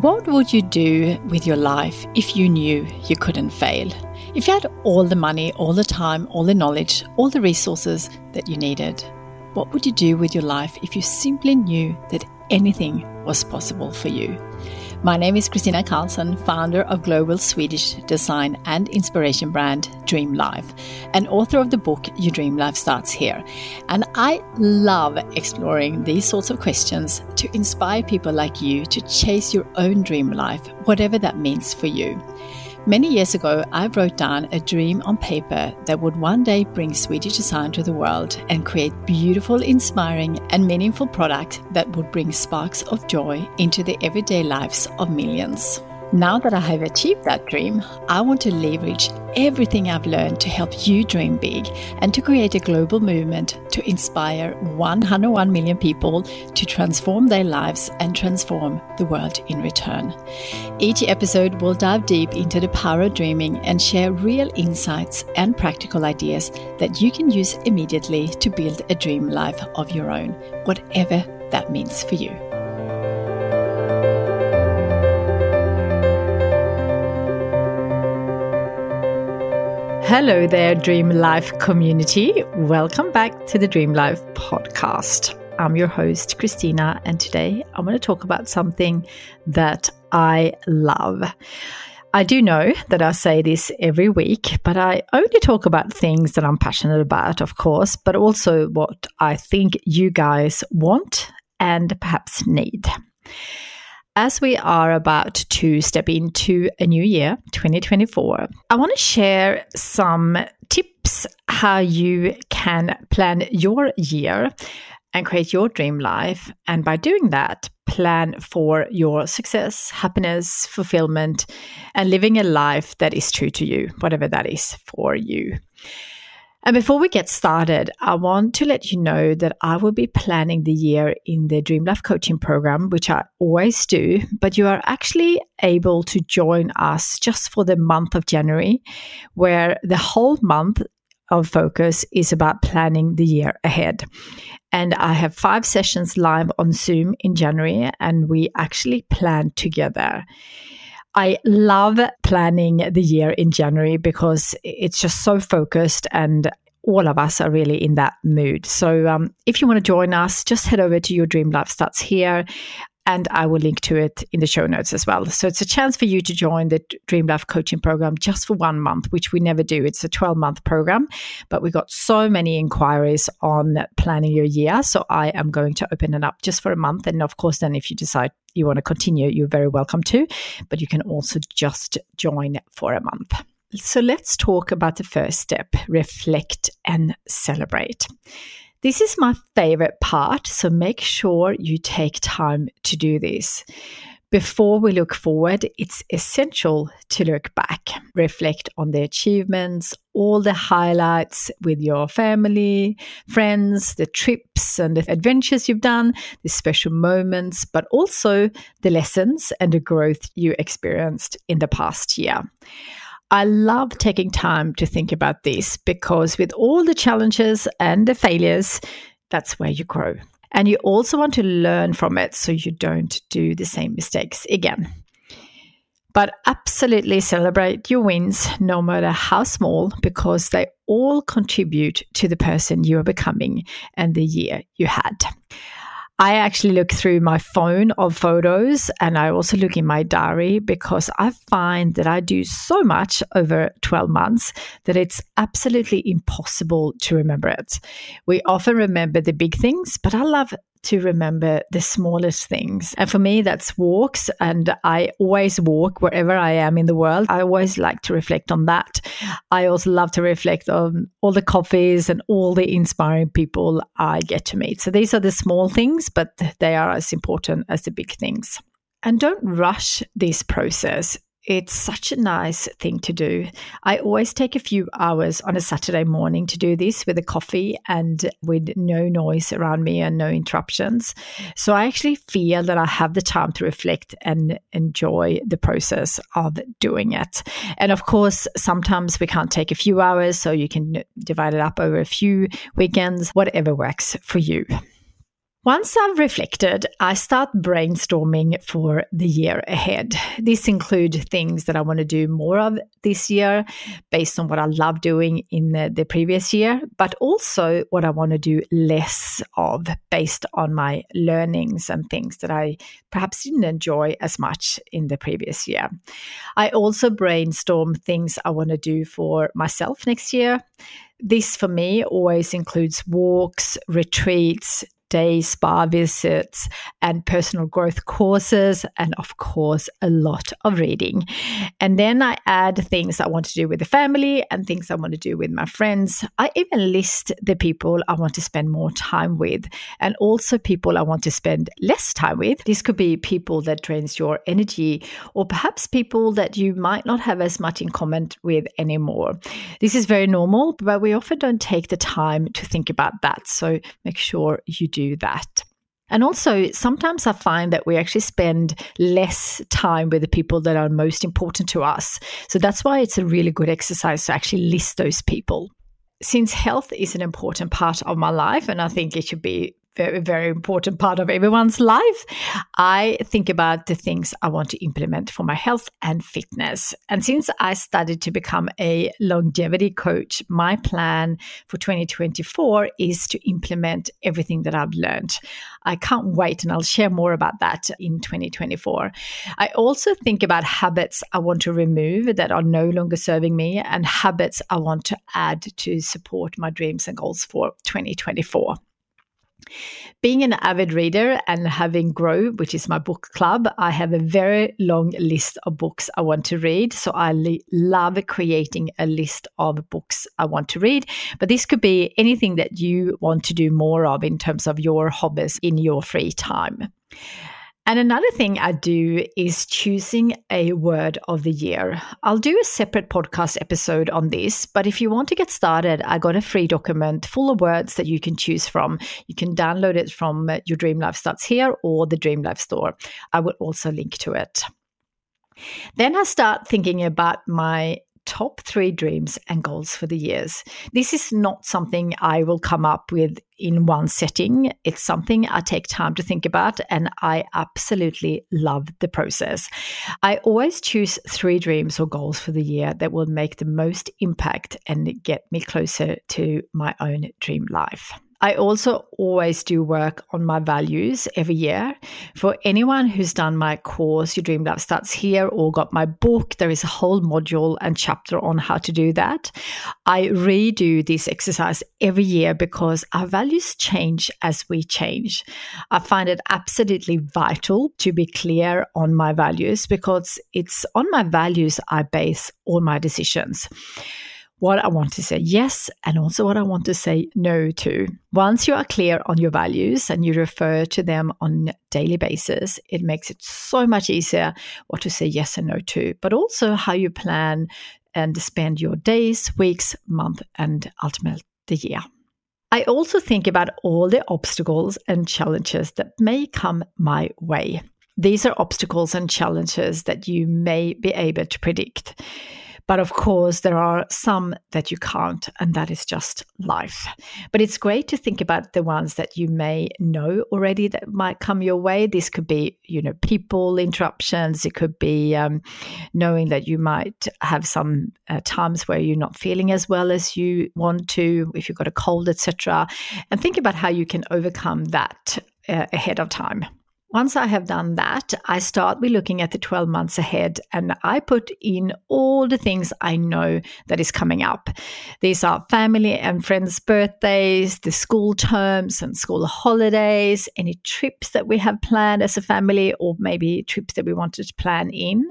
What would you do with your life if you knew you couldn't fail? If you had all the money, all the time, all the knowledge, all the resources that you needed? What would you do with your life if you simply knew that anything was possible for you? My name is Kristina Karlsson, founder of global Swedish design and inspiration brand Dream Life, and author of the book Your Dream Life Starts Here. And I love exploring these sorts of questions to inspire people like you to chase your own dream life, whatever that means for you. Many years ago, I wrote down a dream on paper that would one day bring Swedish design to the world and create beautiful, inspiring, and meaningful products that would bring sparks of joy into the everyday lives of millions. Now that I have achieved that dream, I want to leverage everything I've learned to help you dream big and to create a global movement to inspire 101 million people to transform their lives and transform the world in return. Each episode will dive deep into the power of dreaming and share real insights and practical ideas that you can use immediately to build a dream life of your own, whatever that means for you. Hello there, Dream Life community. Welcome back to the Dream Life podcast. I'm your host, Kristina, and today I'm going to talk about something that I love. I do know that I say this every week, but I only talk about things that I'm passionate about, of course, but also what I think you guys want and perhaps need. As we are about to step into a new year, 2024, I want to share some tips how you can plan your year and create your dream life. And by doing that, plan for your success, happiness, fulfillment, and living a life that is true to you, whatever that is for you. And before we get started, I want to let you know that I will be planning the year in the Dream Life coaching program, which I always do, but you are actually able to join us just for the month of January, where the whole month of focus is about planning the year ahead. And I have five sessions live on Zoom in January, and we actually plan together. I love planning the year in January because it's just so focused and all of us are really in that mood. So um, if you want to join us, just head over to Your Dream Life Starts Here and I will link to it in the show notes as well. So it's a chance for you to join the Dream Life coaching program just for one month, which we never do. It's a 12 month program, but we got so many inquiries on planning your year. So I am going to open it up just for a month. And of course, then if you decide you want to continue, you're very welcome to, but you can also just join for a month. So let's talk about the first step reflect and celebrate. This is my favorite part, so make sure you take time to do this. Before we look forward, it's essential to look back, reflect on the achievements, all the highlights with your family, friends, the trips and the adventures you've done, the special moments, but also the lessons and the growth you experienced in the past year. I love taking time to think about this because with all the challenges and the failures, that's where you grow. And you also want to learn from it so you don't do the same mistakes again. But absolutely celebrate your wins, no matter how small, because they all contribute to the person you are becoming and the year you had. I actually look through my phone of photos and I also look in my diary because I find that I do so much over 12 months that it's absolutely impossible to remember it. We often remember the big things, but I love to remember the smallest things. And for me, that's walks. And I always walk wherever I am in the world. I always like to reflect on that. I also love to reflect on all the coffees and all the inspiring people I get to meet. So these are the small things, but they are as important as the big things. And don't rush this process. It's such a nice thing to do. I always take a few hours on a Saturday morning to do this with a coffee and with no noise around me and no interruptions. So I actually feel that I have the time to reflect and enjoy the process of doing it. And of course, sometimes we can't take a few hours, so you can divide it up over a few weekends, whatever works for you. Once I've reflected, I start brainstorming for the year ahead. These include things that I want to do more of this year based on what I love doing in the, the previous year, but also what I want to do less of based on my learnings and things that I perhaps didn't enjoy as much in the previous year. I also brainstorm things I want to do for myself next year. This for me always includes walks, retreats, day spa visits and personal growth courses, and of course, a lot of reading. And then I add things I want to do with the family and things I want to do with my friends. I even list the people I want to spend more time with and also people I want to spend less time with. This could be people that drains your energy or perhaps people that you might not have as much in common with anymore. This is very normal, but we often don't take the time to think about that. So make sure you do do that. And also, sometimes I find that we actually spend less time with the people that are most important to us. So that's why it's a really good exercise to actually list those people. Since health is an important part of my life, and I think it should be very, very important part of everyone's life. I think about the things I want to implement for my health and fitness. And since I started to become a longevity coach, my plan for 2024 is to implement everything that I've learned. I can't wait, and I'll share more about that in 2024. I also think about habits I want to remove that are no longer serving me and habits I want to add to support my dreams and goals for 2024. Being an avid reader and having Grow, which is my book club, I have a very long list of books I want to read. So I li- love creating a list of books I want to read. But this could be anything that you want to do more of in terms of your hobbies in your free time. And another thing I do is choosing a word of the year. I'll do a separate podcast episode on this, but if you want to get started, I got a free document full of words that you can choose from. You can download it from uh, Your Dream Life Starts Here or the Dream Life Store. I will also link to it. Then I start thinking about my top three dreams and goals for the years. This is not something I will come up with in one setting. It's something I take time to think about, and I absolutely love the process. I always choose three dreams or goals for the year that will make the most impact and get me closer to my own dream life. I also always do work on my values every year. For anyone who's done my course, Your Dream Life Starts Here, or got my book, there is a whole module and chapter on how to do that. I redo this exercise every year because our values change as we change. I find it absolutely vital to be clear on my values because it's on my values I base all my decisions what I want to say yes and also what I want to say no to. Once you are clear on your values and you refer to them on daily basis, it makes it so much easier what to say yes and no to, but also how you plan and spend your days, weeks, month, and ultimately the year. I also think about all the obstacles and challenges that may come my way. These are obstacles and challenges that you may be able to predict. But of course, there are some that you can't, and that is just life. But it's great to think about the ones that you may know already that might come your way. This could be, you know, people interruptions. It could be um, knowing that you might have some uh, times where you're not feeling as well as you want to, if you've got a cold, etc. And think about how you can overcome that uh, ahead of time. Once I have done that, I start with looking at the 12 months ahead and I put in all the things I know that is coming up. These are family and friends' birthdays, the school terms and school holidays, any trips that we have planned as a family, or maybe trips that we wanted to plan in.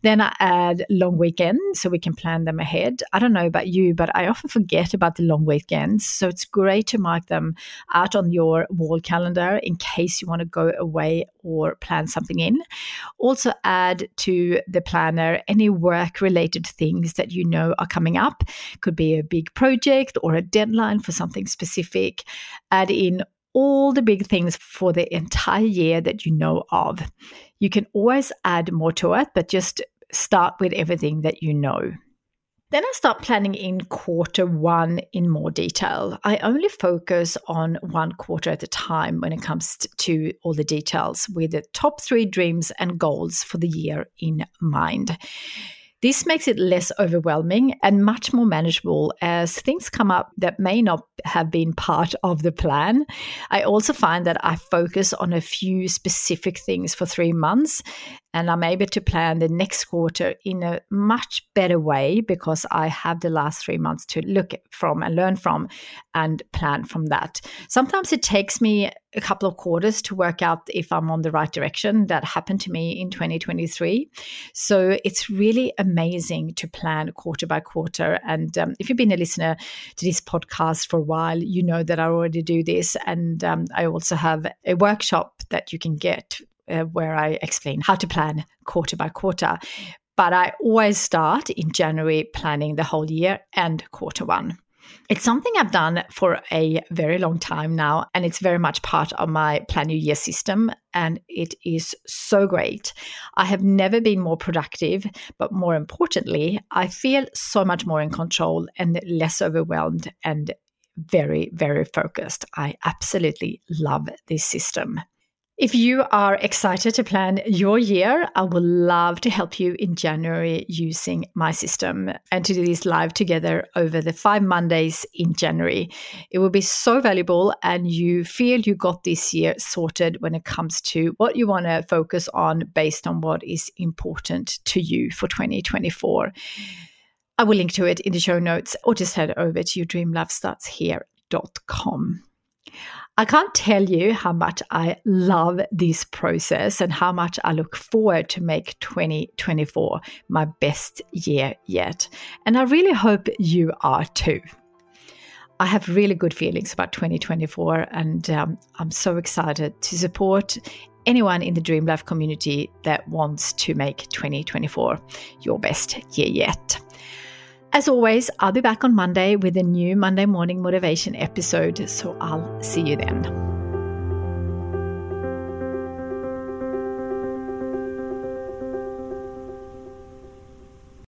Then I add long weekends so we can plan them ahead. I don't know about you, but I often forget about the long weekends. So it's great to mark them out on your wall calendar in case you want to go away away or plan something in. Also, add to the planner any work related things that you know are coming up. Could be a big project or a deadline for something specific. Add in all the big things for the entire year that you know of. You can always add more to it, but just start with everything that you know. Then I start planning in quarter one in more detail. I only focus on one quarter at a time when it comes to all the details with the top three dreams and goals for the year in mind. This makes it less overwhelming and much more manageable as things come up that may not have been part of the plan. I also find that I focus on a few specific things for three months and I'm able to plan the next quarter in a much better way because I have the last three months to look from and learn from and plan from that. Sometimes it takes me a couple of quarters to work out if I'm on the right direction. That happened to me in 2023. So it's really amazing to plan quarter by quarter. And um, if you've been a listener to this podcast for a while, you know that I already do this. And um, I also have a workshop that you can get uh, where I explain how to plan quarter by quarter. But I always start in January planning the whole year and quarter one. It's something I've done for a very long time now, and it's very much part of my Plan Your Year system, and it is so great. I have never been more productive, but more importantly, I feel so much more in control and less overwhelmed and very, very focused. I absolutely love this system. If you are excited to plan your year, I would love to help you in January using my system and to do this live together over the five Mondays in January. It will be so valuable, and you feel you got this year sorted when it comes to what you want to focus on based on what is important to you for 2024. I will link to it in the show notes or just head over to yourdreamlifestartshere.com. I can't tell you how much I love this process and how much I look forward to make 2024 my best year yet. And I really hope you are too. I have really good feelings about 2024, and um, I'm so excited to support anyone in the Dream Life community that wants to make 2024 your best year yet. As always, I'll be back on Monday with a new Monday morning motivation episode, so I'll see you then.